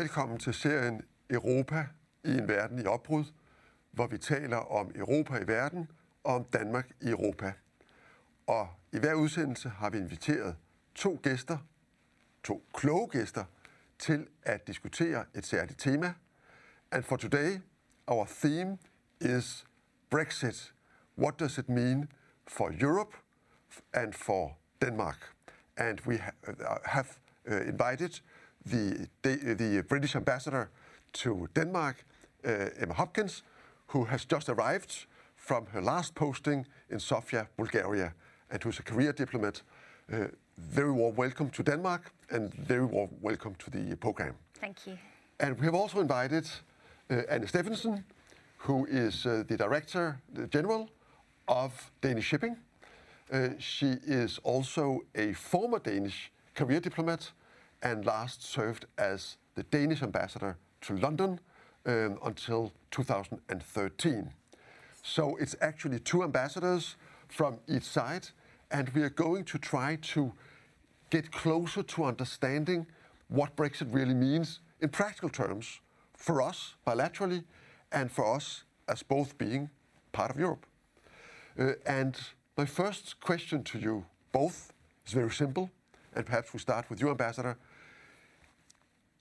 Velkommen til serien Europa i en verden i opbrud, hvor vi taler om Europa i verden og om Danmark i Europa. Og i hver udsendelse har vi inviteret to gæster, to kloge gæster, til at diskutere et særligt tema. And for today, our theme is Brexit. What does it mean for Europe and for Denmark? And we uh, have uh, invited the, the British ambassador to Denmark, uh, Emma Hopkins, who has just arrived from her last posting in Sofia, Bulgaria, and who's a career diplomat. Uh, very warm welcome to Denmark and very warm welcome to the program. Thank you. And we have also invited uh, Anne Steffensen, who is uh, the Director General of Danish Shipping. Uh, she is also a former Danish career diplomat and last served as the Danish ambassador to London um, until 2013. So it's actually two ambassadors from each side, and we are going to try to get closer to understanding what Brexit really means in practical terms for us bilaterally and for us as both being part of Europe. Uh, and my first question to you both is very simple, and perhaps we start with you, Ambassador.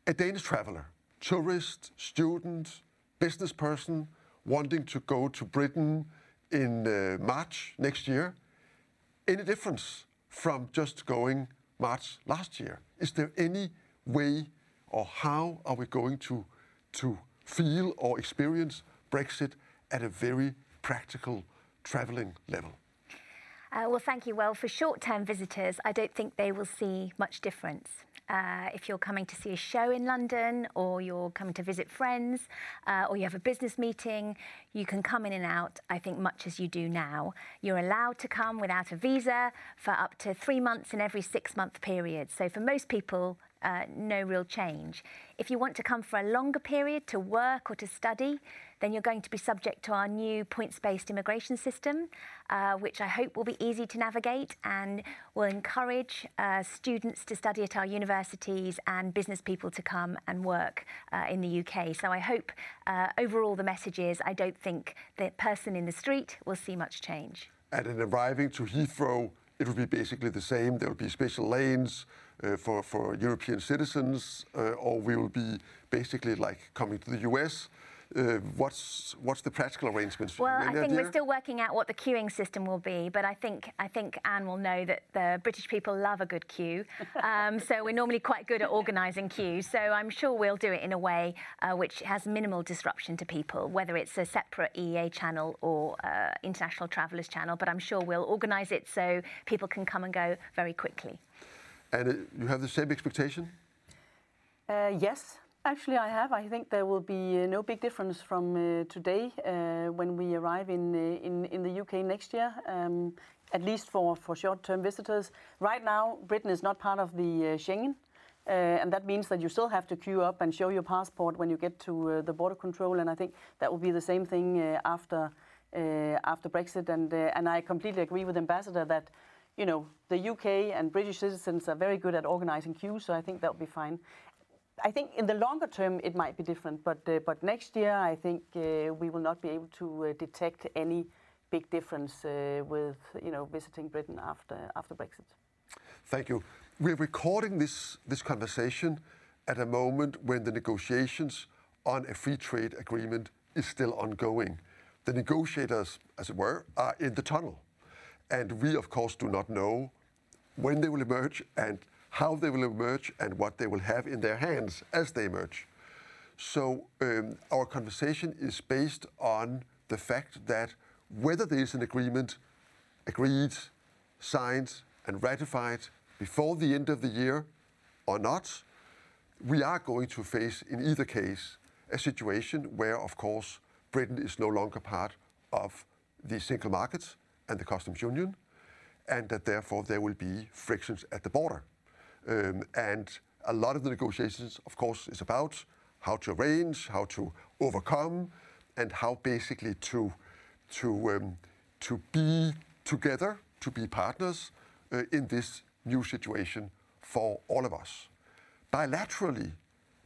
A Danish traveler, tourist, student, business person wanting to go to Britain in uh, March next year, any difference from just going March last year? Is there any way or how are we going to, to feel or experience Brexit at a very practical traveling level? Uh, well, thank you. Well, for short term visitors, I don't think they will see much difference. Uh, if you're coming to see a show in London or you're coming to visit friends uh, or you have a business meeting, you can come in and out, I think, much as you do now. You're allowed to come without a visa for up to three months in every six month period. So, for most people, uh, no real change. If you want to come for a longer period to work or to study, then you're going to be subject to our new points based immigration system, uh, which I hope will be easy to navigate and will encourage uh, students to study at our universities and business people to come and work uh, in the UK. So I hope uh, overall the message is I don't think the person in the street will see much change. And in arriving to Heathrow, it will be basically the same. There will be special lanes uh, for, for European citizens, uh, or we will be basically like coming to the US uh, what's what's the practical arrangements? Well, I think idea? we're still working out what the queuing system will be, but I think I think Anne will know that the British people love a good queue, um, so we're normally quite good at organising queues. So I'm sure we'll do it in a way uh, which has minimal disruption to people, whether it's a separate EEA channel or uh, international travellers channel. But I'm sure we'll organise it so people can come and go very quickly. And uh, you have the same expectation? Uh, yes. Actually, I have. I think there will be uh, no big difference from uh, today uh, when we arrive in, uh, in, in the UK next year, um, at least for, for short-term visitors. Right now, Britain is not part of the uh, Schengen, and that means that you still have to queue up and show your passport when you get to the border control, and I think that will be the same thing after, after Brexit. And, and I completely agree with Ambassador that you know, the UK and British citizens are very good at organizing queues, so I think that'll be fine. I think in the longer term it might be different, but uh, but next year I think uh, we will not be able to uh, detect any big difference uh, with you know visiting Britain after after Brexit. Thank you. We're recording this this conversation at a moment when the negotiations on a free trade agreement is still ongoing. The negotiators, as it were, are in the tunnel, and we of course do not know when they will emerge and how they will emerge and what they will have in their hands as they emerge. So um, our conversation is based on the fact that whether there is an agreement agreed, signed, and ratified before the end of the year or not, we are going to face, in either case, a situation where, of course, Britain is no longer part of the single market and the customs union, and that therefore there will be frictions at the border. Um, and a lot of the negotiations, of course, is about how to arrange, how to overcome, and how basically to to um, to be together, to be partners uh, in this new situation for all of us. Bilaterally,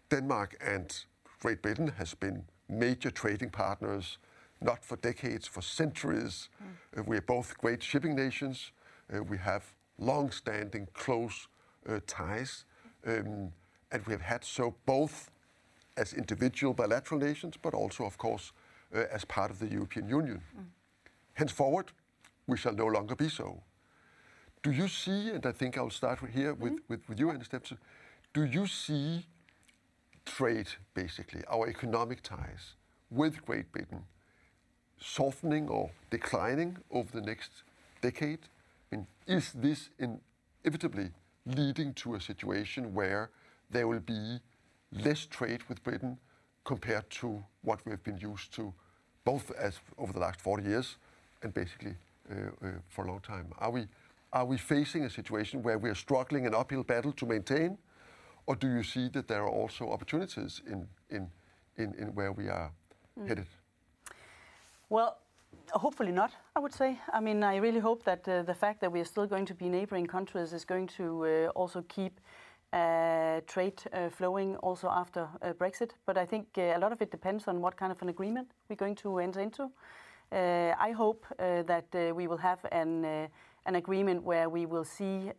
Denmark and Great Britain has been major trading partners, not for decades, for centuries. Uh, we're both great shipping nations. Uh, we have long-standing, close uh, ties, um, and we have had so both as individual bilateral nations, but also, of course, uh, as part of the European Union. Henceforward, we shall no longer be so. Do you see, and I think I'll start here with, with, with you, Anne Steffensen, do you see trade, basically, our economic ties with Great Britain, softening or declining over the next decade? I mean, is this inevitably leading to a situation where there will be less trade with Britain compared to what we've been used to, both as over the last 40 years and basically uh, uh, for a long time? Are we, are we facing a situation where we are struggling an uphill battle to maintain, or do you see that there are also opportunities in, in, in, in where we are hmm. headed? Well, hopefully not, I would say. I mean, I really hope that uh, the fact that we are still going to be neighboring countries is going to uh, also keep uh, trade uh, flowing also after uh, Brexit. But I think uh, a lot of it depends on what kind of an agreement we're going to enter into. I hope that we will have an, an agreement where we will see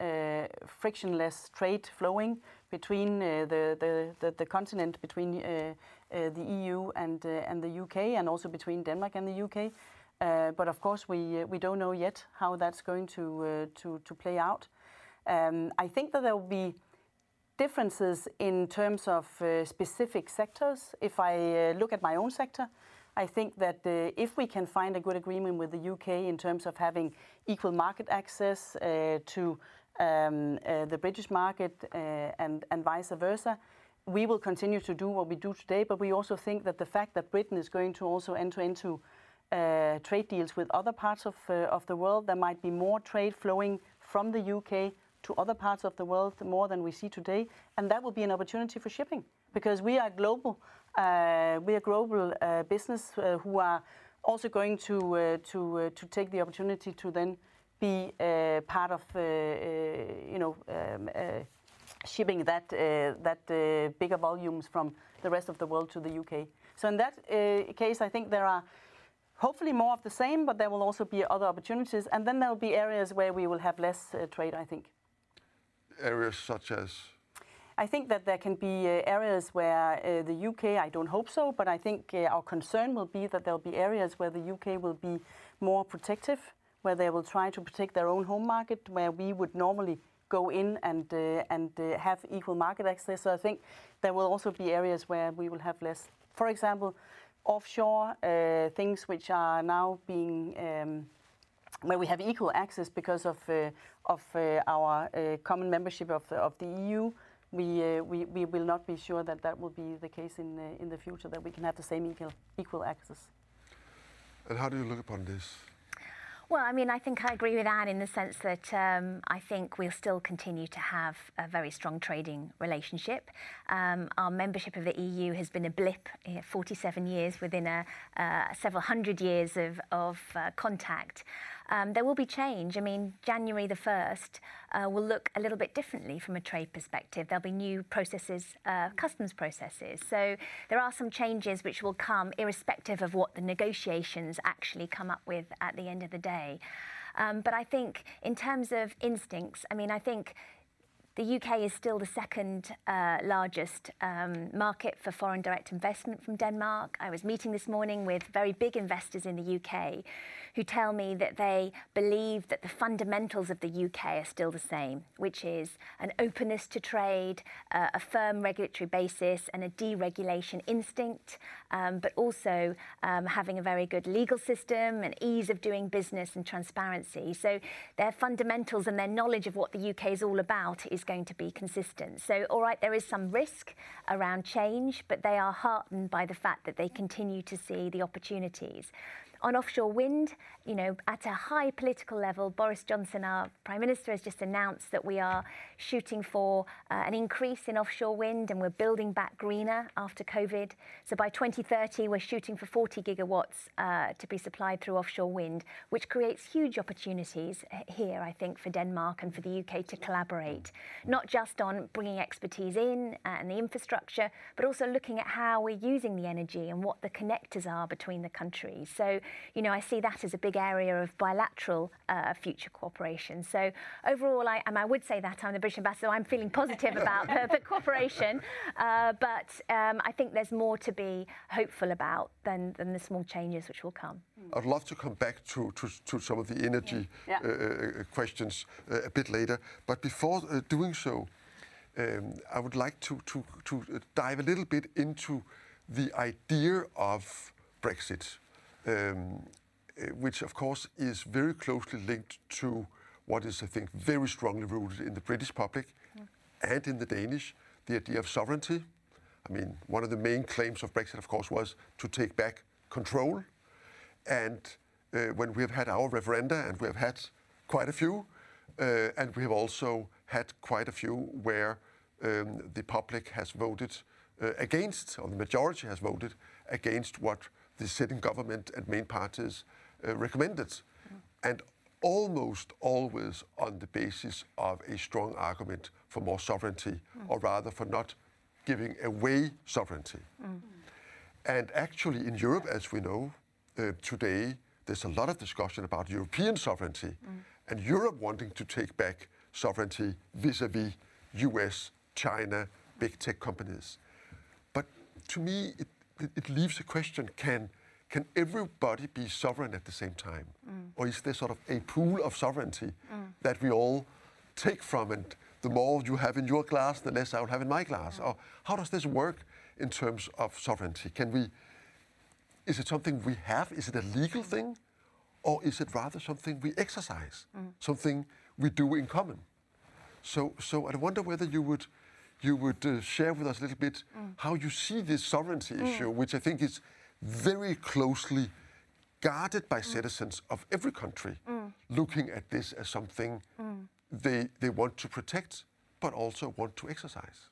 frictionless trade flowing between the, the, the, the, continent, between the EU and, and the UK, and also between Denmark and the UK. Uh, but of course, we, uh, we don't know yet how that's going to, uh, play out. Um, I think that there will be differences in terms of uh, specific sectors. If I uh, look at my own sector, I think that uh, if we can find a good agreement with the UK in terms of having equal market access to um, the British market and, and vice versa, we will continue to do what we do today. But we also think that the fact that Britain is going to also enter into uh, trade deals with other parts of, uh, of the world, there might be more trade flowing from the UK to other parts of the world more than we see today, and that will be an opportunity for shipping because we are global. Uh, we are global business who are also going to to to take the opportunity to then be part of you know um, shipping that that bigger volumes from the rest of the world to the UK. So in that case, I think there are hopefully more of the same, but there will also be other opportunities, and then there will be areas where we will have less trade. I think areas such as? I think that there can be uh, areas where uh, the UK, I don't hope so, but I think uh, our concern will be that there'll be areas where the UK will be more protective, where they will try to protect their own home market, where we would normally go in and uh, uh, have equal market access. So I think there will also be areas where we will have less. For example, offshore uh, things which are now being um, where we have equal access because of our common membership of the, EU. We, will not be sure that that will be the case in, the future, that we can have the same equal, equal access. And how do you look upon this? Well, I mean, I think I agree with Anne in the sense that um, I think we'll still continue to have a very strong trading relationship. Um, our membership of the EU has been a blip, 47 years within a, uh, several hundred years of, of uh, contact. Um, there will be change. I mean, January the 1st uh, will look a little bit differently from a trade perspective. There'll be new processes, uh, customs processes. So there are some changes which will come irrespective of what the negotiations actually come up with at the end of the day. Um, but I think in terms of instincts, I mean, I think the UK is still the second uh, largest um, market for foreign direct investment from Denmark. I was meeting this morning with very big investors in the UK who tell me that they believe that the fundamentals of the UK are still the same, which is an openness to trade, uh, a firm regulatory basis, and a deregulation instinct, um, but also um, having a very good legal system and ease of doing business and transparency. So their fundamentals and their knowledge of what the UK is all about is going to be consistent. So, all right, there is some risk around change, but they are heartened by the fact that they continue to see the opportunities. on offshore wind, you know, at a high political level, Boris Johnson, our Prime Minister, has just announced that we are shooting for uh, an increase in offshore wind and we're building back greener after COVID. So by 2030, we're shooting for 40 gigawatts uh, to be supplied through offshore wind, which creates huge opportunities uh, here, I think, for Denmark and for the UK to collaborate, not just on bringing expertise in uh, and the infrastructure, but also looking at how we're using the energy and what the connectors are between the countries. So you know, I see that as a big area of bilateral uh, future cooperation. So overall, I, I would say that I'm the British ambassador, I'm feeling positive about the, the cooperation, uh, but um, I think there's more to be hopeful about than, than the small changes which will come. I'd love to come back to, to, to some of the energy Yeah. Uh, uh, questions uh, a bit later, but before uh, doing so, um, I would like to, to, to dive a little bit into the idea of Brexit um, uh, which of course is very closely linked to what is, I think, very strongly rooted in the British public and in the Danish, the idea of sovereignty. I mean, one of the main claims of Brexit, of course, was to take back control. And uh, when we have had our referenda, and we have had quite a few, uh, and we have also had quite a few where um, the public has voted uh, against, or the majority has voted against what the sitting government and main parties uh, recommended. And almost always on the basis of a strong argument for more sovereignty, or rather for not giving away sovereignty. And actually, in Europe, as we know uh, today, there's a lot of discussion about European sovereignty mm. and Europe wanting to take back sovereignty vis a vis US, China, big tech companies. But to me, it, it, it leaves a question can, can everybody be sovereign at the same time? Mm. Or is there sort of a pool of sovereignty mm. that we all take from? And the more you have in your glass, the less I will have in my glass. Or how does this work in terms of sovereignty? Can we, is it something we have? Is it a legal thing? Or is it rather something we exercise, mm-hmm. something we do in common? So, so I wonder whether you would, you would uh, share with us a little bit mm. how you see this sovereignty mm. issue, which I think is very closely guarded by mm. citizens of every country, looking at this as something they, they want to protect, but also want to exercise.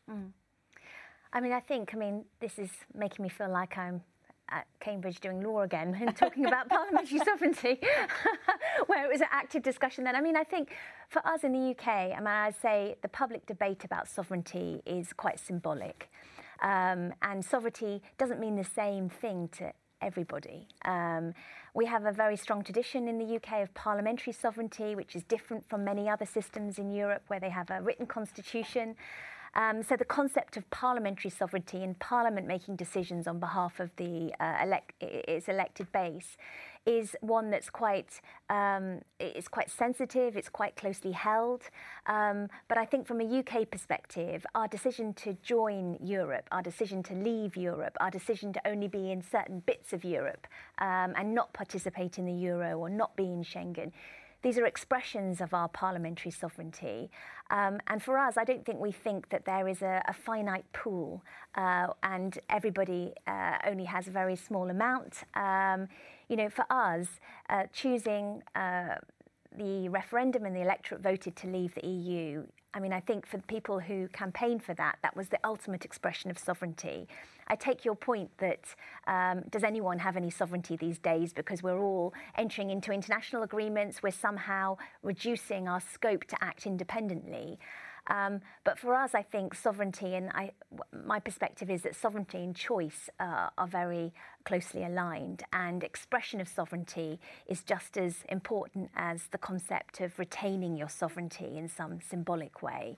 I mean, I think, I mean, this is making me feel like I'm at Cambridge doing law again and talking about parliamentary sovereignty, where it was an active discussion then. I mean, I think for us in the UK, I mean, I'd say the public debate about sovereignty is quite symbolic. Um, and sovereignty doesn't mean the same thing to everybody. Um, we have a very strong tradition in the UK of parliamentary sovereignty, which is different from many other systems in Europe where they have a written constitution. Um, so the concept of parliamentary sovereignty and Parliament making decisions on behalf of the uh, elect- its elected base is one that's quite um, it's quite sensitive. It's quite closely held. Um, but I think from a UK perspective, our decision to join Europe, our decision to leave Europe, our decision to only be in certain bits of Europe um, and not participate in the euro or not be in Schengen these are expressions of our parliamentary sovereignty. Um, and for us, I don't think we think that there is a, a finite pool uh, and everybody uh, only has a very small amount. Um, you know, for us, uh, choosing uh, the referendum and the electorate voted to leave the EU. I mean, I think for the people who campaigned for that, that was the ultimate expression of sovereignty. I take your point that um, does anyone have any sovereignty these days because we're all entering into international agreements, we're somehow reducing our scope to act independently. Um, but for us, I think sovereignty, and I, my perspective is that sovereignty and choice uh, are very closely aligned, and expression of sovereignty is just as important as the concept of retaining your sovereignty in some symbolic way.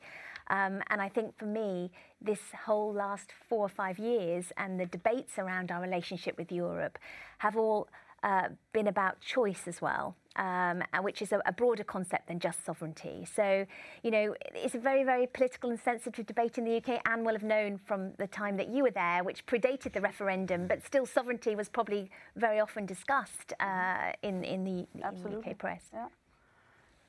Um, and I think for me, this whole last four or five years and the debates around our relationship with Europe have all uh, been about choice as well, um, which is a, a, broader concept than just sovereignty. So, you know, it's a very, very political and sensitive debate in the UK. Anne will have known from the time that you were there, which predated the referendum, but still sovereignty was probably very often discussed uh, in, in, the, in the UK press. Yeah.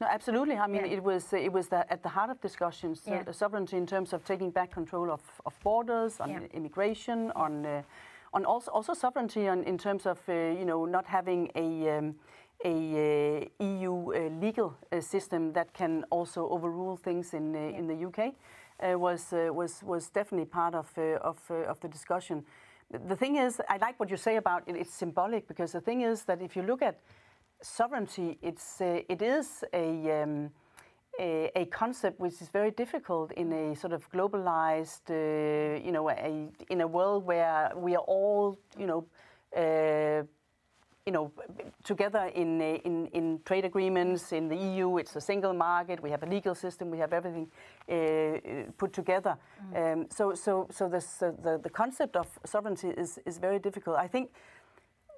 No, absolutely. I mean, Yeah. it was it was the, at the heart of discussions. uh, Yeah. sovereignty in terms of taking back control of, of borders, on Yeah. immigration, on uh, on also, also sovereignty on, in terms of you know not having a um, a uh, EU uh, legal uh, system that can also overrule things in yeah. in the UK was was was definitely part of of of the discussion. The thing is, I like what you say about it. It's symbolic because the thing is that if you look at sovereignty, it's it is a um, a, a, concept which is very difficult in a sort of globalized, uh, you know, a, in a world where we are all, you know, uh, you know, together in, in, in trade agreements in the EU. It's a single market. We have a legal system. We have everything uh, put together. Mm. Um, so, so, so this, uh, the the concept of sovereignty is is very difficult. I think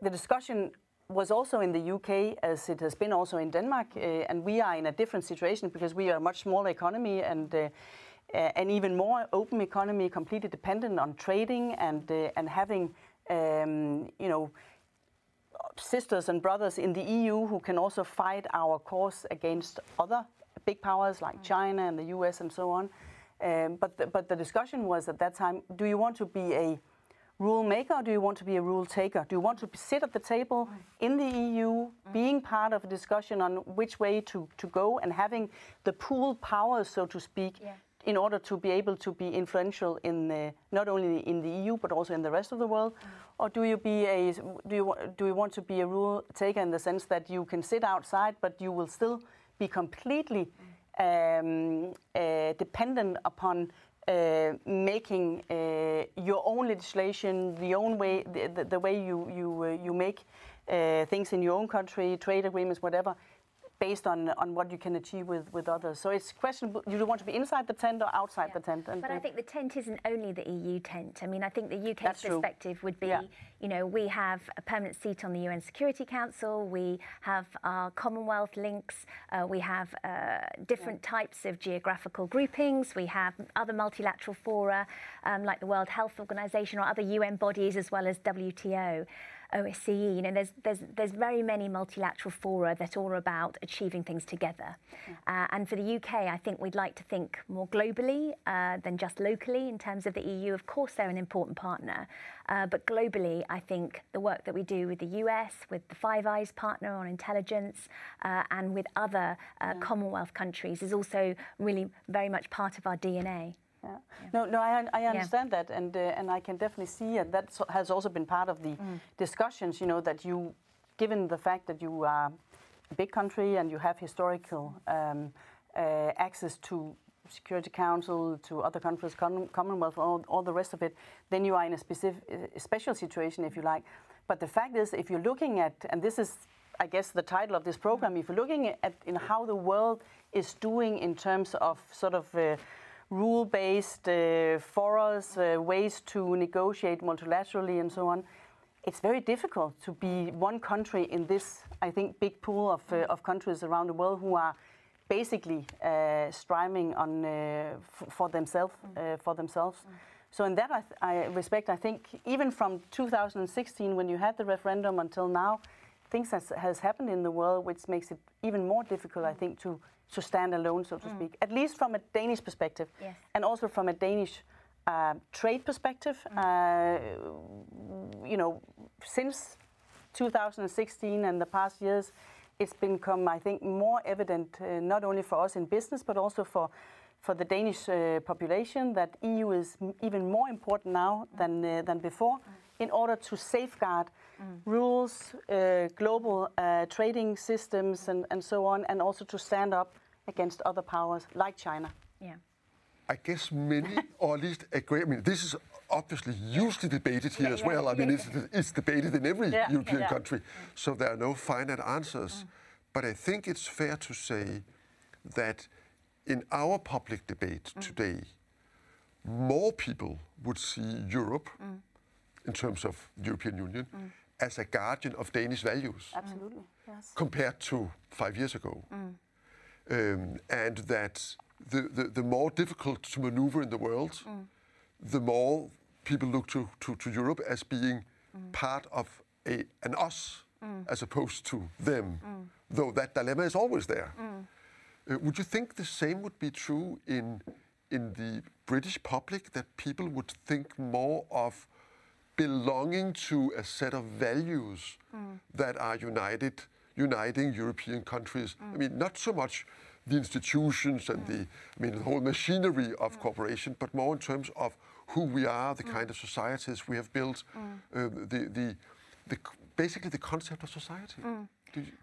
the discussion was also in the UK, as it has been also in Denmark, uh, and we are in a different situation because we are a much smaller economy and. Uh, an even more open economy, completely dependent on trading and uh, and having, um, you know, sisters and brothers in the EU who can also fight our cause against other big powers like China and the US and so on. Um, but the, but the discussion was at that time: Do you want to be a rule maker or do you want to be a rule taker? Do you want to sit at the table in the EU, being part of a discussion on which way to, to go and having the pool powers, so to speak, yeah. In order to be able to be influential in the, not only in the EU but also in the rest of the world? Mm. Or do you be a do you do you want to be a rule taker in the sense that you can sit outside but you will still be completely um, uh, dependent upon uh, making uh, your own legislation, the own way, the, the, the way you you uh, you make uh, things in your own country, trade agreements, whatever, based on, on what you can achieve with, with others. So it's questionable. You want to be inside the tent or outside yeah. the tent? And but I think the tent isn't only the EU tent. I mean, I think the UK's perspective would be, yeah. you know, we have a permanent seat on the UN Security Council. We have our Commonwealth links. Uh, we have uh, different yeah. types of geographical groupings. We have other multilateral fora, um, like the World Health Organization or other UN bodies, as well as WTO. OSCE. You know, there's, there's, there's very many multilateral fora that are about achieving things together. Yeah. Uh, and for the UK, I think we'd like to think more globally uh, than just locally in terms of the EU. Of course, they're an important partner. Uh, but globally, I think the work that we do with the US, with the Five Eyes partner on intelligence, uh, and with other uh, yeah. Commonwealth countries is also really very much part of our DNA. Yeah. No, no, I, I understand yeah. that, and uh, and I can definitely see it. That has also been part of the mm. discussions. You know that you, given the fact that you are a big country and you have historical um, uh, access to Security Council, to other countries, Commonwealth, all, all the rest of it, then you are in a specific, a special situation, if you like. But the fact is, if you're looking at, and this is, I guess, the title of this program, if you're looking at in how the world is doing in terms of sort of uh, rule-based uh, forums, uh, ways to negotiate multilaterally, and so on. It's very difficult to be one country in this, I think, big pool of, uh, of countries around the world who are basically uh, striving on uh, for themselves. Uh, for themselves. Mm. So in that I, I, respect, I think even from 2016 when you had the referendum until now, things has, has happened in the world which makes it even more difficult, I think, to to stand alone, so to mm. speak, at least from a Danish perspective, yes. and also from a Danish uh, trade perspective. Mm. Uh, you know, since 2016 and the past years, it's become, I think, more evident uh, not only for us in business but also for for the Danish uh, population that EU is even more important now mm. than uh, than before, mm. In order to safeguard mm. rules, uh, global uh, trading systems, and, and so on, and also to stand up against other powers like China. Yeah. I guess many, or at least agree. I mean, this is obviously hugely debated here yeah, as well. Yeah, I mean, it's, it's, debated in every European country, so there are no finite answers. Mm. But I think it's fair to say that in our public debate mm. today, more people would see Europe, mm. In terms of European Union, mm as a guardian of Danish values. Absolutely, yes. Compared to five years ago. Mm. Um, and that the, the, the, more difficult to maneuver in the world, mm. the more people look to, to, to Europe as being mm. part of a, an us mm. as opposed to them, mm. though that dilemma is always there. Mm. Uh, would you think the same would be true in, in the British public, that people would think more of belonging to a set of values mm. that are united, uniting European countries. Mm. I mean, not so much the institutions and mm. the, I mean, the whole machinery of cooperation, but more in terms of who we are, the kind of societies we have built, uh, the, the, the, basically the concept of society.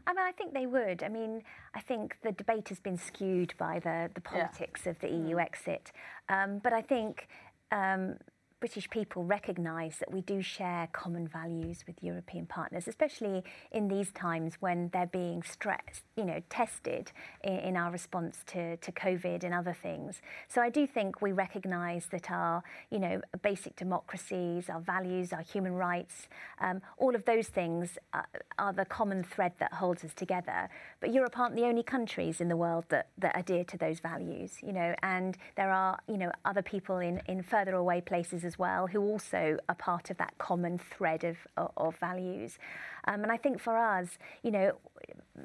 I mean, I think they would. I mean, I think the debate has been skewed by the, the politics yeah. of the EU exit. Um, but I think um, British people recognise that we do share common values with European partners, especially in these times when they're being stressed, you know, tested in, in our response to, to COVID and other things. So I do think we recognise that our, you know, basic democracies, our values, our human rights, um, all of those things are, are, the common thread that holds us together. But Europe aren't the only countries in the world that, that adhere to those values, you know, and there are, you know, other people in, in further away places as well who also are part of that common thread of, of, of values. Um, and I think for us, you know,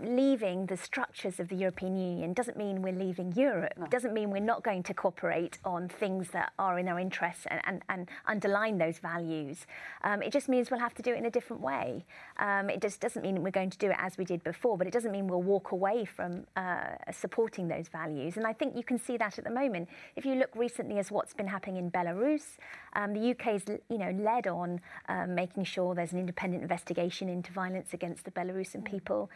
leaving the structures of the European Union doesn't mean we're leaving Europe. No. Doesn't mean we're not going to cooperate on things that are in our interests and, and, and underline those values. Um, it just means we'll have to do it in a different way. Um, it just doesn't mean we're going to do it as we did before, but it doesn't mean we'll walk away from uh, supporting those values. And I think you can see that at the moment. If you look recently as what's been happening in Belarus, um, the UK's you know led on um, making sure there's an independent investigation into violence against the Belarusian people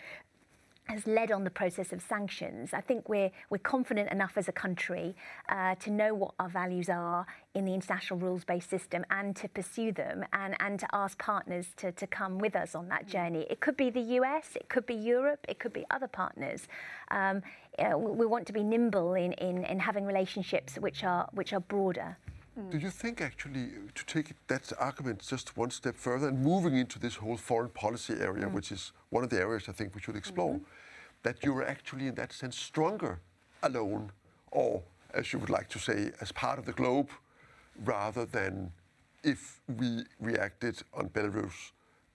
has led on the process of sanctions. I think we're, we're confident enough as a country uh, to know what our values are in the international rules based system and to pursue them and, and to ask partners to, to come with us on that journey. It could be the US, it could be Europe, it could be other partners. Um, uh, we want to be nimble in, in, in having relationships which are, which are broader. Mm. Do you think actually to take that argument just one step further and moving into this whole foreign policy area, mm. which is one of the areas I think we should explore, mm-hmm. that you're actually in that sense stronger alone, or as you would like to say, as part of the globe, rather than if we reacted on Belarus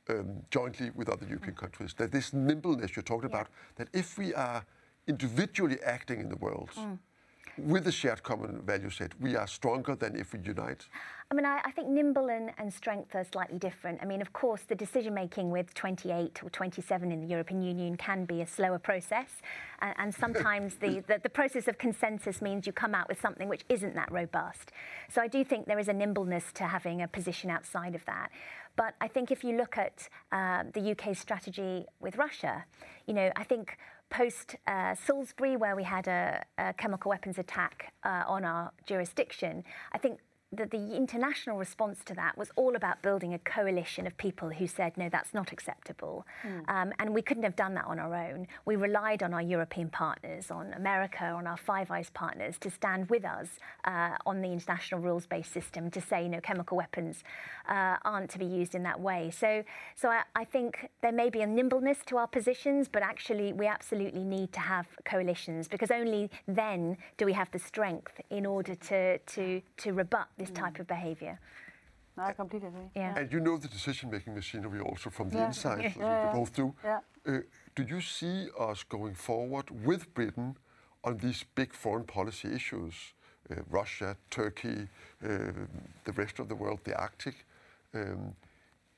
um, jointly with other European mm. countries. That this nimbleness you're talking yeah. about, that if we are individually acting in the world, mm with a shared common value set, we are stronger than if we unite? I mean, I, I, think nimble and, and strength are slightly different. I mean, of course, the decision making with 28 or 27 in the European Union can be a slower process. And, and sometimes the, the, the, process of consensus means you come out with something which isn't that robust. So I do think there is a nimbleness to having a position outside of that. But I think if you look at uh, the UK's strategy with Russia, you know, I think post uh, Salisbury, where we had a, a chemical weapons attack uh, on our jurisdiction, I think that the international response to that was all about building a coalition of people who said, no, that's not acceptable. Mm. Um, and we couldn't have done that on our own. We relied on our European partners, on America, on our Five Eyes partners to stand with us uh, on the international rules based system to say, no, chemical weapons uh, aren't to be used in that way. So, so I, I think there may be a nimbleness to our positions, but actually, we absolutely need to have coalitions because only then do we have the strength in order to, to, to rebut this type mm. of behavior. No, I completely agree. Yeah. And you know the decision-making machinery also from the yeah. inside, yeah. yeah. both do. Yeah. Uh, do you see us going forward with Britain on these big foreign policy issues, uh, Russia, Turkey, uh, the rest of the world, the Arctic, um,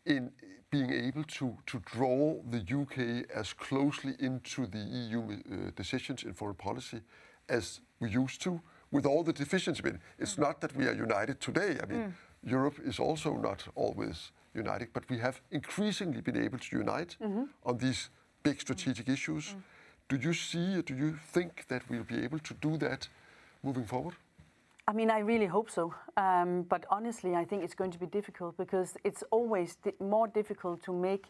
in being able to, to draw the UK as closely into the EU uh, decisions in foreign policy as we used to? With all the deficiencies. It's mm. not that we are united today. I mean, mm. Europe is also not always united, but we have increasingly been able to unite mm-hmm. on these big strategic mm. issues. Mm. Do you see, or do you think that we'll be able to do that moving forward? I mean, I really hope so. Um, but honestly, I think it's going to be difficult because it's always di- more difficult to make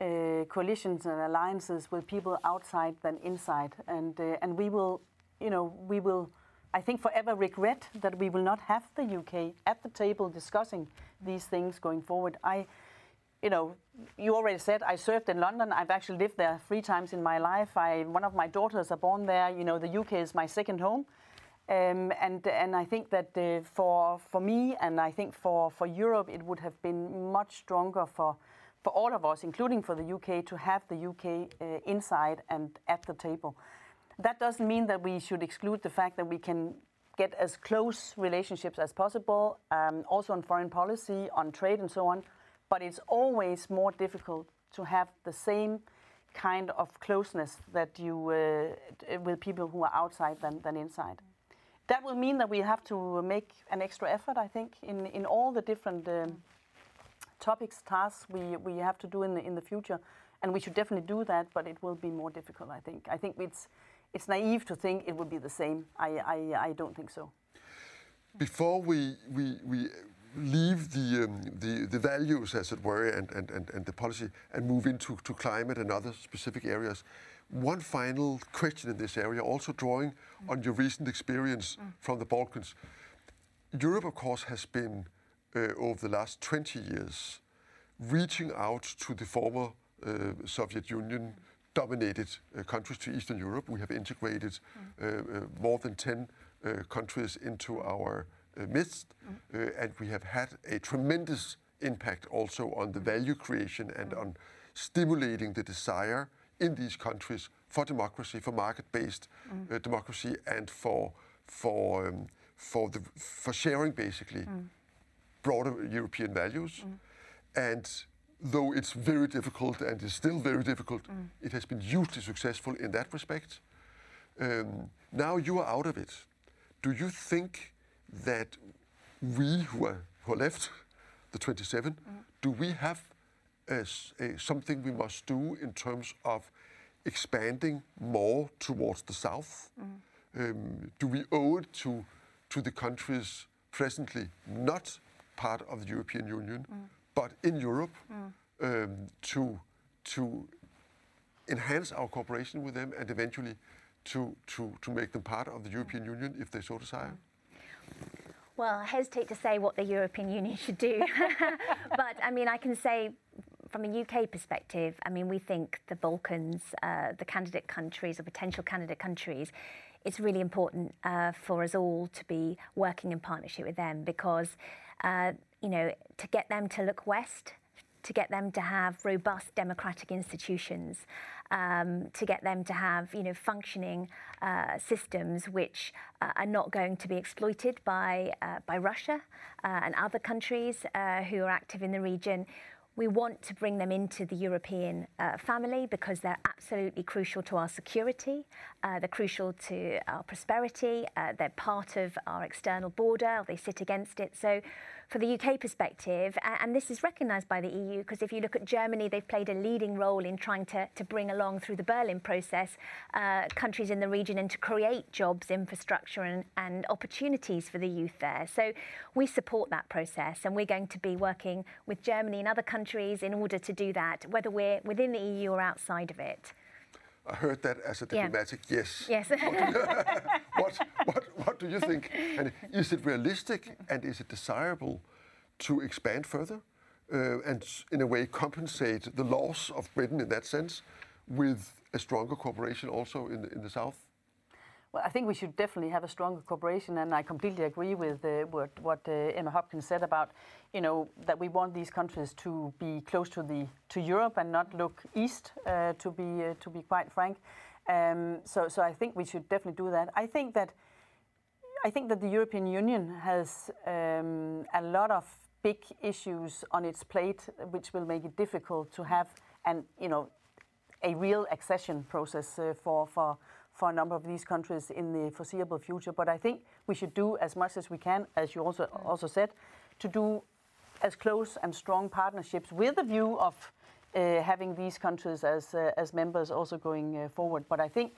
uh, coalitions and alliances with people outside than inside. And uh, and we will, you know, we will I think, forever regret that we will not have the UK at the table discussing these things going forward. I, you know, you already said I served in London. I've actually lived there three times in my life. I, one of my daughters are born there. You know, the UK is my second home. Um, and and I think that uh, for for me and I think for, for Europe it would have been much stronger for for all of us, including for the UK, to have the UK uh, inside and at the table that doesn't mean that we should exclude the fact that we can get as close relationships as possible, um, also on foreign policy, on trade, and so on. But it's always more difficult to have the same kind of closeness that you uh, with people who are outside than, than inside. That will mean that we have to make an extra effort, I think, in, in all the different um, topics, tasks we, we have to do in the, in the future. And we should definitely do that, but it will be more difficult, I think. I think it's, it's naive to think it would be the same. I, I, I don't think so. Before we, we, we leave the, um, the, the values, as it were, and, and, and, and the policy and move into to climate and other specific areas, one final question in this area, also drawing mm. on your recent experience mm. from the Balkans. Europe, of course, has been, uh, over the last 20 years, reaching out to the former uh, Soviet Union dominated uh, countries to Eastern Europe. We have integrated mm. uh, uh, more than 10 uh, countries into our midst, mm. and we have had a tremendous impact also on the value creation and on stimulating the desire in these countries for democracy, for market-based mm. uh, democracy, and for for um, for the for sharing basically mm. broader European values. Mm. And though it's very difficult and is still very difficult, mm. it has been hugely successful in that respect. Um, now you are out of it. Do you think that we who are, who are left, the 27, mm. do we have as a, something we must do in terms of expanding more towards the south? Mm. Um, do we owe it to, to the countries presently not part of the European Union, mm. But in Europe, mm. um, to, to enhance our cooperation with them and eventually to, to, to make them part of the European Union if they so desire? Well, I hesitate to say what the European Union should do, but I mean, I can say from a UK perspective, I mean, we think the Balkans, uh, the candidate countries or potential candidate countries, it's really important uh, for us all to be working in partnership with them because, uh, you know, to get them to look west, to get them to have robust democratic institutions, um, to get them to have you know functioning uh, systems which uh, are not going to be exploited by uh, by Russia uh, and other countries uh, who are active in the region. We want to bring them into the European uh, family because they're absolutely crucial to our security. They're crucial to our prosperity. They're part of our external border. They sit against it. So for the UK perspective, and this is recognised by the EU, because if you look at Germany, they've played a leading role in trying to, to bring along through the Berlin process uh, countries in the region and to create jobs, infrastructure, and, and opportunities for the youth there. So we support that process, and we're going to be working with Germany and other countries in order to do that, whether we're within the EU or outside of it. I heard that as a diplomatic yeah. yes. Yes. what, what, what do you think? And is it realistic and is it desirable to expand further uh, and, in a way, compensate the loss of Britain in that sense with a stronger cooperation also in the, in the south? Well, I think we should definitely have a stronger cooperation, and I completely agree with uh, what, what uh, Emma Hopkins said about, you know, that we want these countries to be close to the to Europe and not look east. Uh, to be uh, to be quite frank, um, so so I think we should definitely do that. I think that I think that the European Union has um, a lot of big issues on its plate, which will make it difficult to have and you know a real accession process uh, for for for a number of these countries in the foreseeable future. But I think we should do as much as we can, as you also also said, to do as close and strong partnerships with the view of uh, having these countries as uh, as members also going uh, forward. But I think.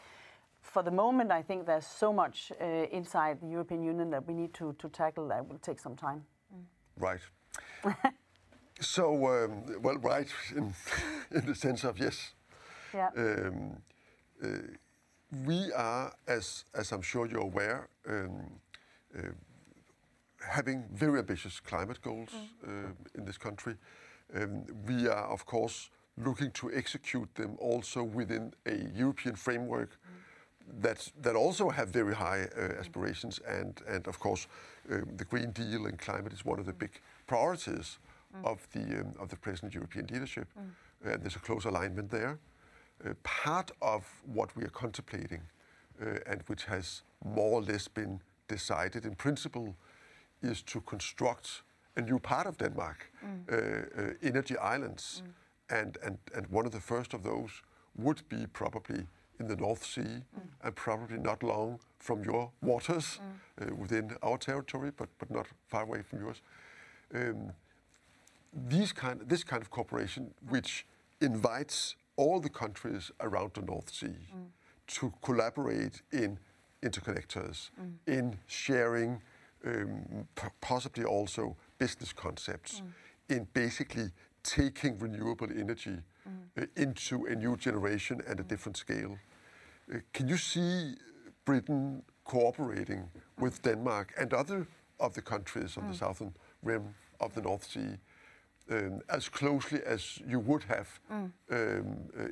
For the moment, I think there's so much uh, inside the European Union that we need to, to tackle that will take some time. Mm. Right. so, um, well, right in, in the sense of yes. Yeah. Um, uh, we are, as, as I'm sure you're aware, um, uh, having very ambitious climate goals mm. uh, in this country. Um, we are, of course, looking to execute them also within a European framework mm. that, that also have very high uh, mm. aspirations. And, and of course, um, the Green Deal and climate is one of the mm. big priorities mm. of, the, um, of the present European leadership. Mm. And there's a close alignment there. Uh, part of what we are contemplating uh, and which has more or less been decided in principle is to construct a new part of Denmark, uh, uh, energy islands. And, and, and one of the first of those would be probably in the North Sea and probably not long from your waters uh, within our territory, but, but not far away from yours. Um, these kind, this kind of cooperation, which invites all the countries around the North Sea to collaborate in interconnectors, in sharing um, possibly also business concepts, in basically taking renewable energy uh, into a new generation and a different scale. Uh, Can you see Britain cooperating with Denmark and other of the countries on the southern rim of the North Sea um, as closely as you would have um, uh,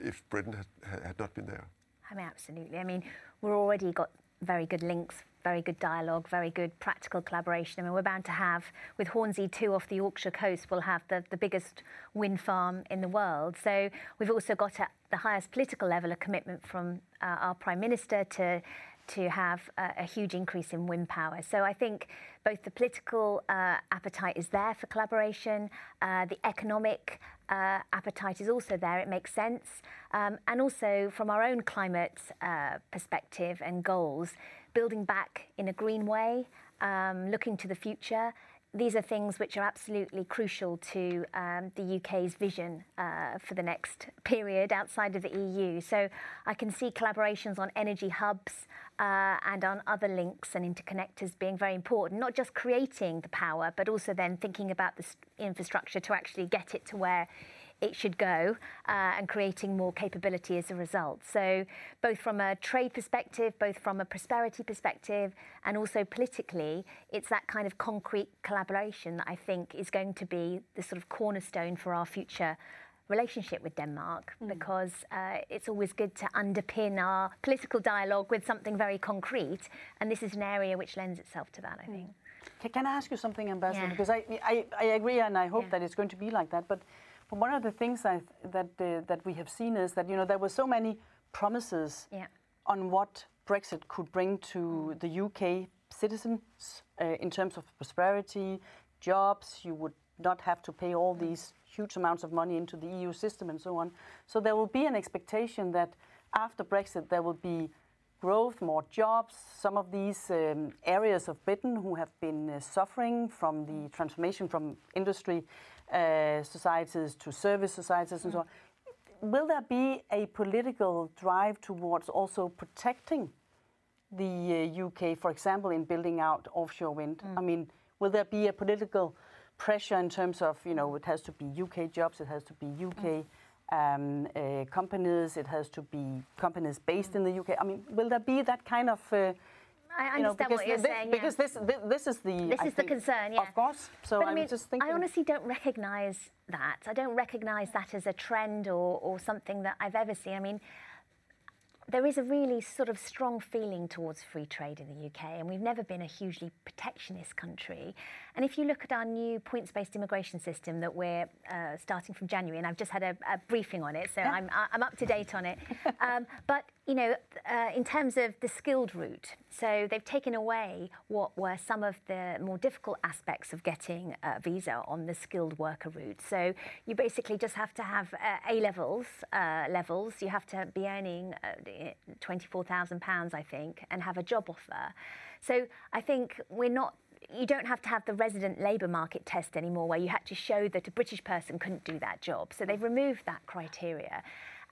if Britain had, had- had not been there? I mean, absolutely. I mean, we've already got very good links, very good dialogue, very good practical collaboration. I mean, we're bound to have, with Hornsea 2 off the Yorkshire coast, we'll have the, the biggest wind farm in the world. So we've also got at the highest political level a commitment from uh, our Prime Minister to to have a, a huge increase in wind power. So I think both the political uh, appetite is there for collaboration, uh, the economic uh, appetite is also there. It makes sense, um, and also from our own climate uh, perspective and goals, building back in a green way, um, looking to the future. These are things which are absolutely crucial to um, the UK's vision uh, for the next period outside of the EU. So I can see collaborations on energy hubs uh, and on other links and interconnectors being very important, not just creating the power, but also then thinking about the infrastructure to actually get it to where it should go uh, and creating more capability as a result. So, both from a trade perspective, both from a prosperity perspective, and also politically, it's that kind of concrete collaboration that I think is going to be the sort of cornerstone for our future relationship with Denmark because uh, it's always good to underpin our political dialogue with something very concrete. And this is an area which lends itself to that, I think. Can, can I ask you something, Ambassador? Yeah. Because I, I, I agree and I hope Yeah. that it's going to be like that. But, but one of the things I, that, uh, that we have seen is that you know there were so many promises Yeah. on what Brexit could bring to the UK citizens uh, in terms of prosperity, jobs. You would not have to pay all these huge amounts of money into the EU system and so on. So there will be an expectation that after Brexit there will be growth, more jobs. Some of these um, areas of Britain who have been uh, suffering from the transformation from industry uh, societies to service societies and so on. Will there be a political drive towards also protecting the uh, UK, for example, in building out offshore wind? I mean, will there be a political pressure in terms of, you know, it has to be UK jobs, it has to be UK um, uh, companies, it has to be companies based in the UK? I mean, will there be that kind of. I you know, understand what you're thi- saying. yeah. Because this, this, this is the. This I is the concern, yeah. Of course. So But I'm I mean, just thinking. I honestly don't recognise that. I don't recognise that as a trend or, or something that I've ever seen. I mean, there is a really sort of strong feeling towards free trade in the UK, and we've never been a hugely protectionist country. And if you look at our new points-based immigration system that we're uh, starting from January, and I've just had a, a briefing on it, so I'm, I'm up to date on it. Um, but you know, uh, in terms of the skilled route, so they've taken away what were some of the more difficult aspects of getting a visa on the skilled worker route. So you basically just have to have uh, A levels uh, levels. You have to be earning uh, twenty-four thousand pounds, I think, and have a job offer. So I think we're not. You don't have to have the resident labour market test anymore, where you had to show that a British person couldn't do that job. So they've removed that criteria.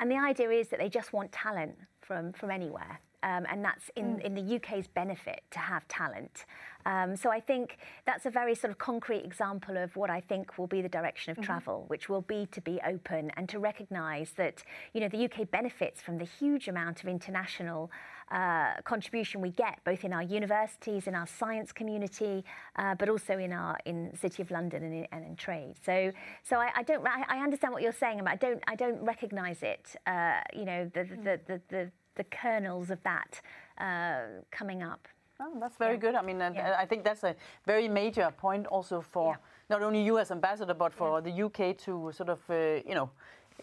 And the idea is that they just want talent from, from anywhere. Um, and that's in, in the UK's benefit to have talent. Um, so I think that's a very sort of concrete example of what I think will be the direction of travel, which will be to be open and to recognise that you know the UK benefits from the huge amount of international uh, contribution we get, both in our universities, in our science community, uh, but also in our in City of London and in, and in trade. So, so I, I don't, I, I understand what you're saying, but I don't, I don't recognise it. Uh, you know, the the, the, the, the kernels of that uh, coming up. Oh, that's very Yeah. good. I mean, and Yeah. I think that's a very major point also for Yeah. not only you as ambassador, but for the UK to sort of, uh, you know,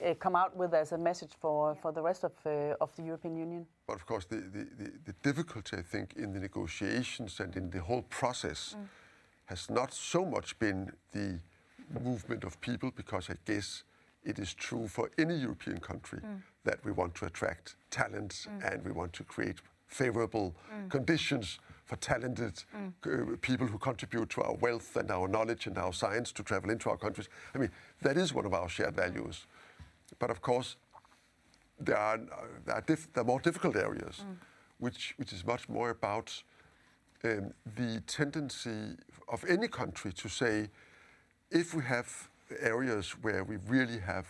uh, come out with as a message for, yeah. for the rest of, uh, of the European Union. But of course, the, the, the, the, difficulty, I think, in the negotiations and in the whole process mm. has not so much been the movement of people, because I guess it is true for any European country mm. that we want to attract talents mm. and we want to create favorable mm. conditions for talented mm. uh, people who contribute to our wealth and our knowledge and our science to travel into our countries. I mean, that is one of our shared values. But of course, there are, there are, diff- there are more difficult areas, mm. which, which is much more about um, the tendency of any country to say, if we have areas where we really have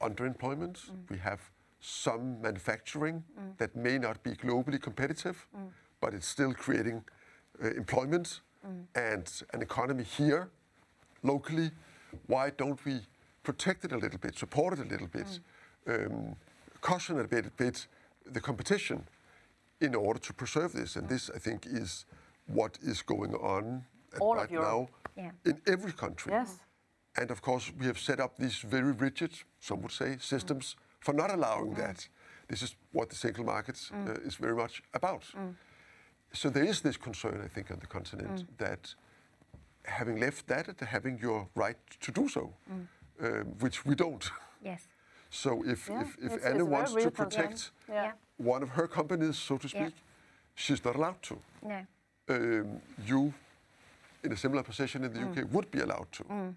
underemployment, mm. we have some manufacturing mm. that may not be globally competitive, mm. but it's still creating uh, employment mm. and an economy here locally. Why don't we protect it a little bit, support it a little bit, mm. um, caution a bit, bit the competition in order to preserve this? And mm. this, I think, is what is going on right now yeah. in every country. Yes. And of course, we have set up these very rigid, some would say, systems for not allowing mm. that. This is what the single market mm. uh, is very much about. Mm. So there is this concern, I think, on the continent mm. that having left that, having your right to do so, mm. um, which we don't. Yes. So if, yeah, if, if Anna wants to protect yeah. one of her companies, so to speak, yeah. she's not allowed to. No. Um, you, in a similar position in the UK, would be allowed to.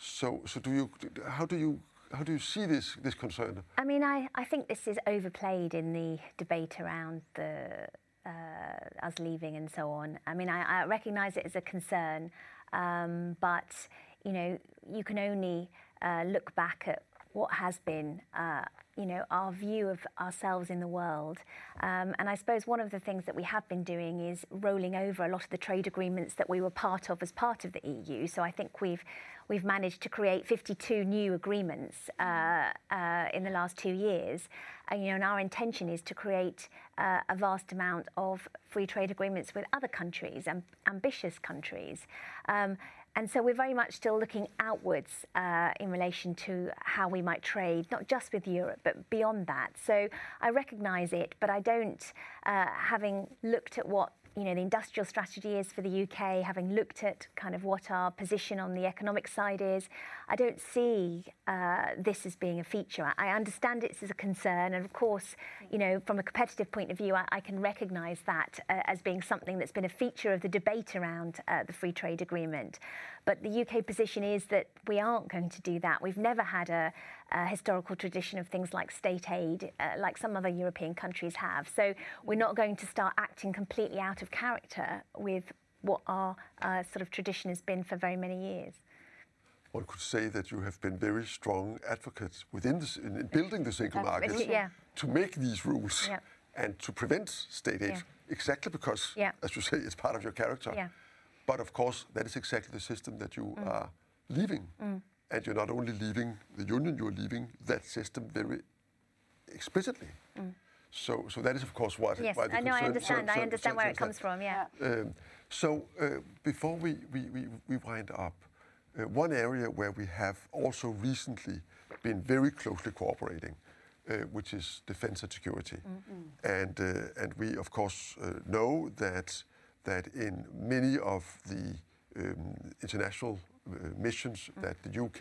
So, so do you? How do you? How do you see this this concern? I mean, I, I think this is overplayed in the debate around the uh, us leaving and so on. I mean, I, I recognise it as a concern, um, but you know, you can only uh, look back at what has been uh, you know, our view of ourselves in the world. Um, and I suppose one of the things that we have been doing is rolling over a lot of the trade agreements that we were part of as part of the EU. So I think we've we've managed to create 52 new agreements uh, uh, in the last two years. And, you know, and our intention is to create uh, a vast amount of free trade agreements with other countries, and ambitious countries. Um, and so we're very much still looking outwards uh, in relation to how we might trade, not just with Europe, but beyond that. So I recognise it, but I don't, uh, having looked at what you know, the industrial strategy is for the UK, having looked at kind of what our position on the economic side is, I don't see uh, this as being a feature. I understand it's as a concern, and of course, you know, from a competitive point of view, I, I can recognise that uh, as being something that's been a feature of the debate around uh, the free trade agreement. But the UK position is that we aren't going to do that. We've never had a, a historical tradition of things like state aid, uh, like some other European countries have. So we're not going to start acting completely out of character with what our uh, sort of tradition has been for very many years. One could say that you have been very strong advocates within this, in building the single market yeah. to make these rules yeah. and to prevent state aid, yeah. exactly because, as you say, it's part of your character. But of course, that is exactly the system that you mm. are leaving. Mm. And you're not only leaving the union, you're leaving that system very explicitly. Mm. So, so that is of course what. Yes, I know. I understand. I understand where it comes from. Yeah. Um, so uh, before we, we, we, we wind up, uh, one area where we have also recently been very closely cooperating, uh, which is defense and security, mm-hmm. and uh, and we of course uh, know that that in many of the um, international uh, missions mm. that the UK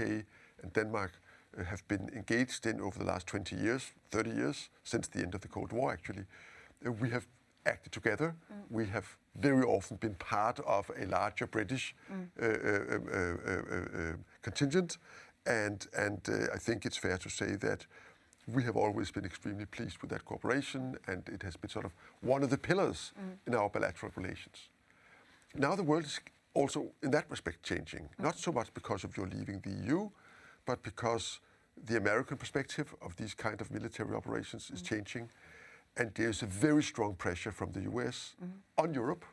and Denmark uh, have been engaged in over the last 20 years, 30 years, since the end of the Cold War actually, uh, we have acted together. Mm. We have very often been part of a larger British mm. uh, uh, uh, contingent, and and I think it's fair to say that we have always been extremely pleased with that cooperation, and it has been sort of one of the pillars mm. in our bilateral relations. Now the world is also, in that respect, changing. Mm. Not so much because of your leaving the EU, but because the American perspective of these kind of military operations is mm. changing, and there's a very strong pressure from the US on Europe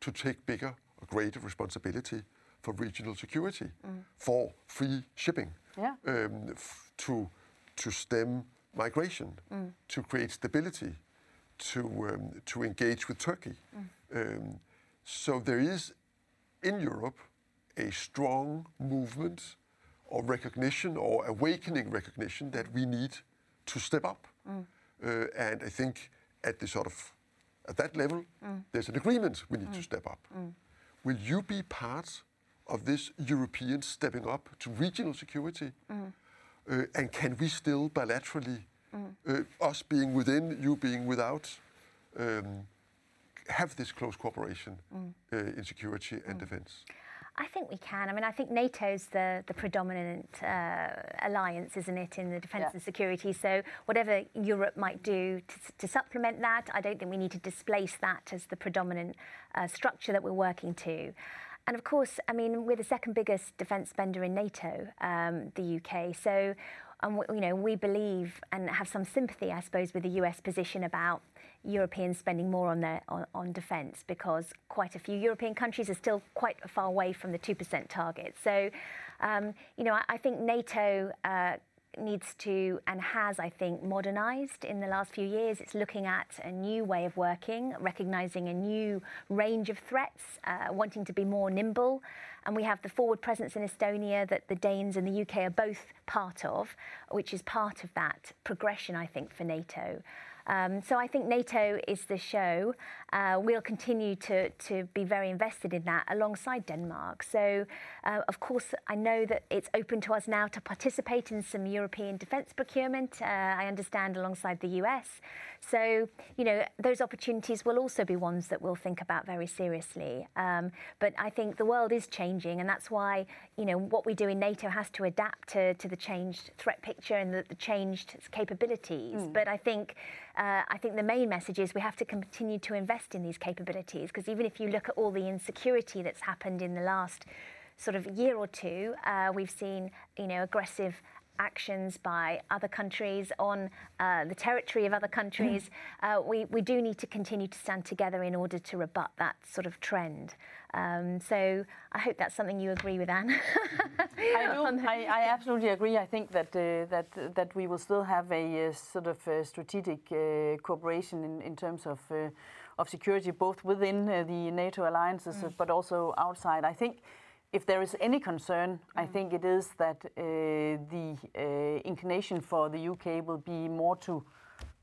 to take bigger or greater responsibility for regional security, for free shipping, yeah. um, to to stem migration, mm. to create stability, to, um, to engage with Turkey. Mm. Um, so there is in Europe a strong movement or recognition or awakening recognition that we need to step up. Uh, and I think at the sort of at that level, there's an agreement we need to step up. Will you be part of this European stepping up to regional security? Uh, and can we still bilaterally, uh, us being within, you being without, um, have this close cooperation uh, in security and defense? I think we can. I mean, I think NATO's the, the predominant uh, alliance, isn't it, in the defence Yeah. and security. So whatever Europe might do to, to supplement that, I don't think we need to displace that as the predominant uh, structure that we're working to. And of course, I mean, we're the second biggest defence spender in NATO, um, the UK. So, um, you know, we believe and have some sympathy, I suppose, with the US position about Europeans spending more on their on, on defence because quite a few European countries are still quite far away from the two percent target. So, um, you know, I, I think NATO. Uh, needs to and has, I think, modernised in the last few years. It's looking at a new way of working, recognising a new range of threats, uh, wanting to be more nimble. And we have the forward presence in Estonia that the Danes and the UK are both part of, which is part of that progression, I think, for NATO. Um, so I think NATO is the show. Uh, we'll continue to, to be very invested in that alongside Denmark. So, uh, of course, I know that it's open to us now to participate in some European defence procurement. Uh, I understand alongside the US. So, you know, those opportunities will also be ones that we'll think about very seriously. Um, but I think the world is changing, and that's why, you know, what we do in NATO has to adapt to, to the changed threat picture and the, the changed capabilities. But I think, uh, I think the main message is we have to continue to invest in these capabilities because even if you look at all the insecurity that's happened in the last sort of year or two, uh, we've seen, you know, aggressive actions by other countries on uh, the territory of other countries, uh, we, we do need to continue to stand together in order to rebut that sort of trend. Um, so I hope that's something you agree with, Anne. I do. I, I absolutely agree. I think that uh, that that we will still have a uh, sort of uh, strategic uh, cooperation in, in terms of uh, of security, both within uh, the NATO alliances, uh, but also outside. I think. If there is any concern, I think it is that uh, the uh, inclination for the UK will be more to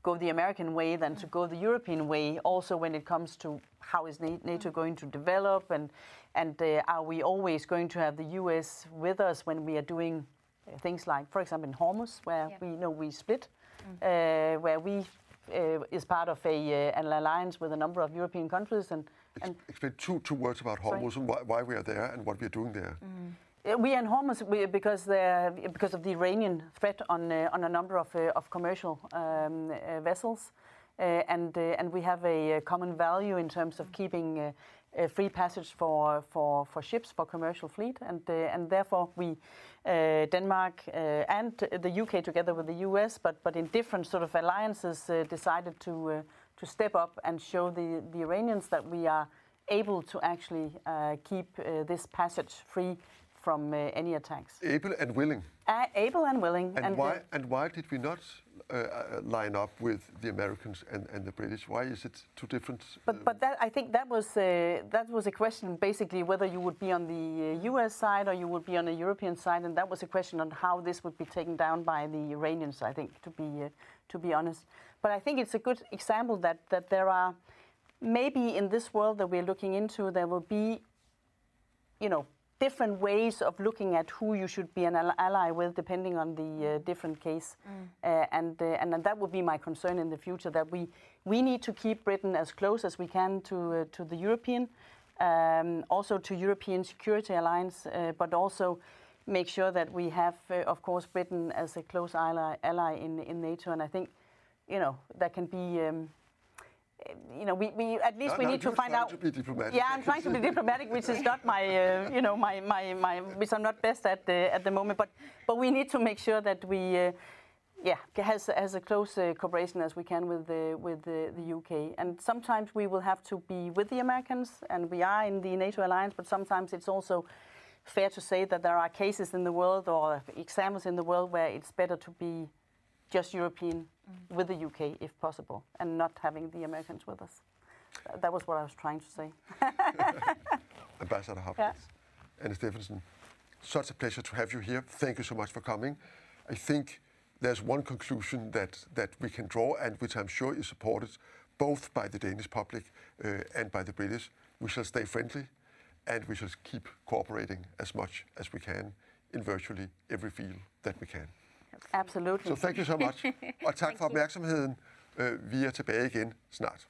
go the American way than to go the European way. Also, when it comes to how is Na- NATO going to develop, and and uh, are we always going to have the US with us when we are doing uh, things like, for example, in Hormuz, where Yeah. we know we split, uh, where we uh, is part of a uh, an alliance with a number of European countries, and and Explain two, two words about Hormuz and why, why we are there and what we are doing there. Uh, We are in Hormuz because because of the Iranian threat on uh, on a number of uh, of commercial um, uh, vessels, uh, and uh, and we have a, common value in terms of keeping. Free passage for, for, for ships for commercial fleet and uh, and therefore we uh, Denmark uh, and the UK together with the US but but in different sort of alliances uh, decided to uh, to step up and show the, the Iranians that we are able to actually uh, keep uh, this passage free from uh, any attacks. Able and willing. Uh, able and willing. And, uh, why, and why did we not uh, uh, line up with the Americans and, and the British? Why is it two different? but but that I think that was uh, that was a question basically whether you would be on the uh, U.S. side or you would be on the European side, and that was a question on how this would be taken down by the Iranians. I think to be uh, to be honest, but I think it's a good example that that there are maybe in this world that we're looking into there will be you know different ways of looking at who you should be an ally with depending on the uh, different case. Uh, and uh, and that would be my concern in the future that we we need to keep Britain as close as we can to uh, to the European um, also to European Security Alliance uh, but also make sure that we have uh, of course Britain as a close ally, ally in in NATO. And I think you know that can be um, you know, we, we at least No, we no, need to find out. to be diplomatic. Yeah, I'm trying to be diplomatic, which is not my, uh, you know, my, my, my, which I'm not best at uh, at the moment. But but we need to make sure that we, uh, yeah, has has a close uh, cooperation as we can with the with the, the UK. And sometimes we will have to be with the Americans, and we are in the NATO alliance. But sometimes it's also fair to say that there are cases in the world or examples in the world where it's better to be just European with the UK if possible, and not having the Americans with us. Th- That was what I was trying to say. Ambassador Hopkins and Steffensen, such a pleasure to have you here. Thank you so much for coming. I think there's one conclusion that, that we can draw, and which I'm sure is supported both by the Danish public uh, and by the British. We shall stay friendly, and we shall keep cooperating as much as we can in virtually every field that we can. Absolutely. So thank you so much. Og tak for opmærksomheden. Øh, Vi er tilbage igen snart.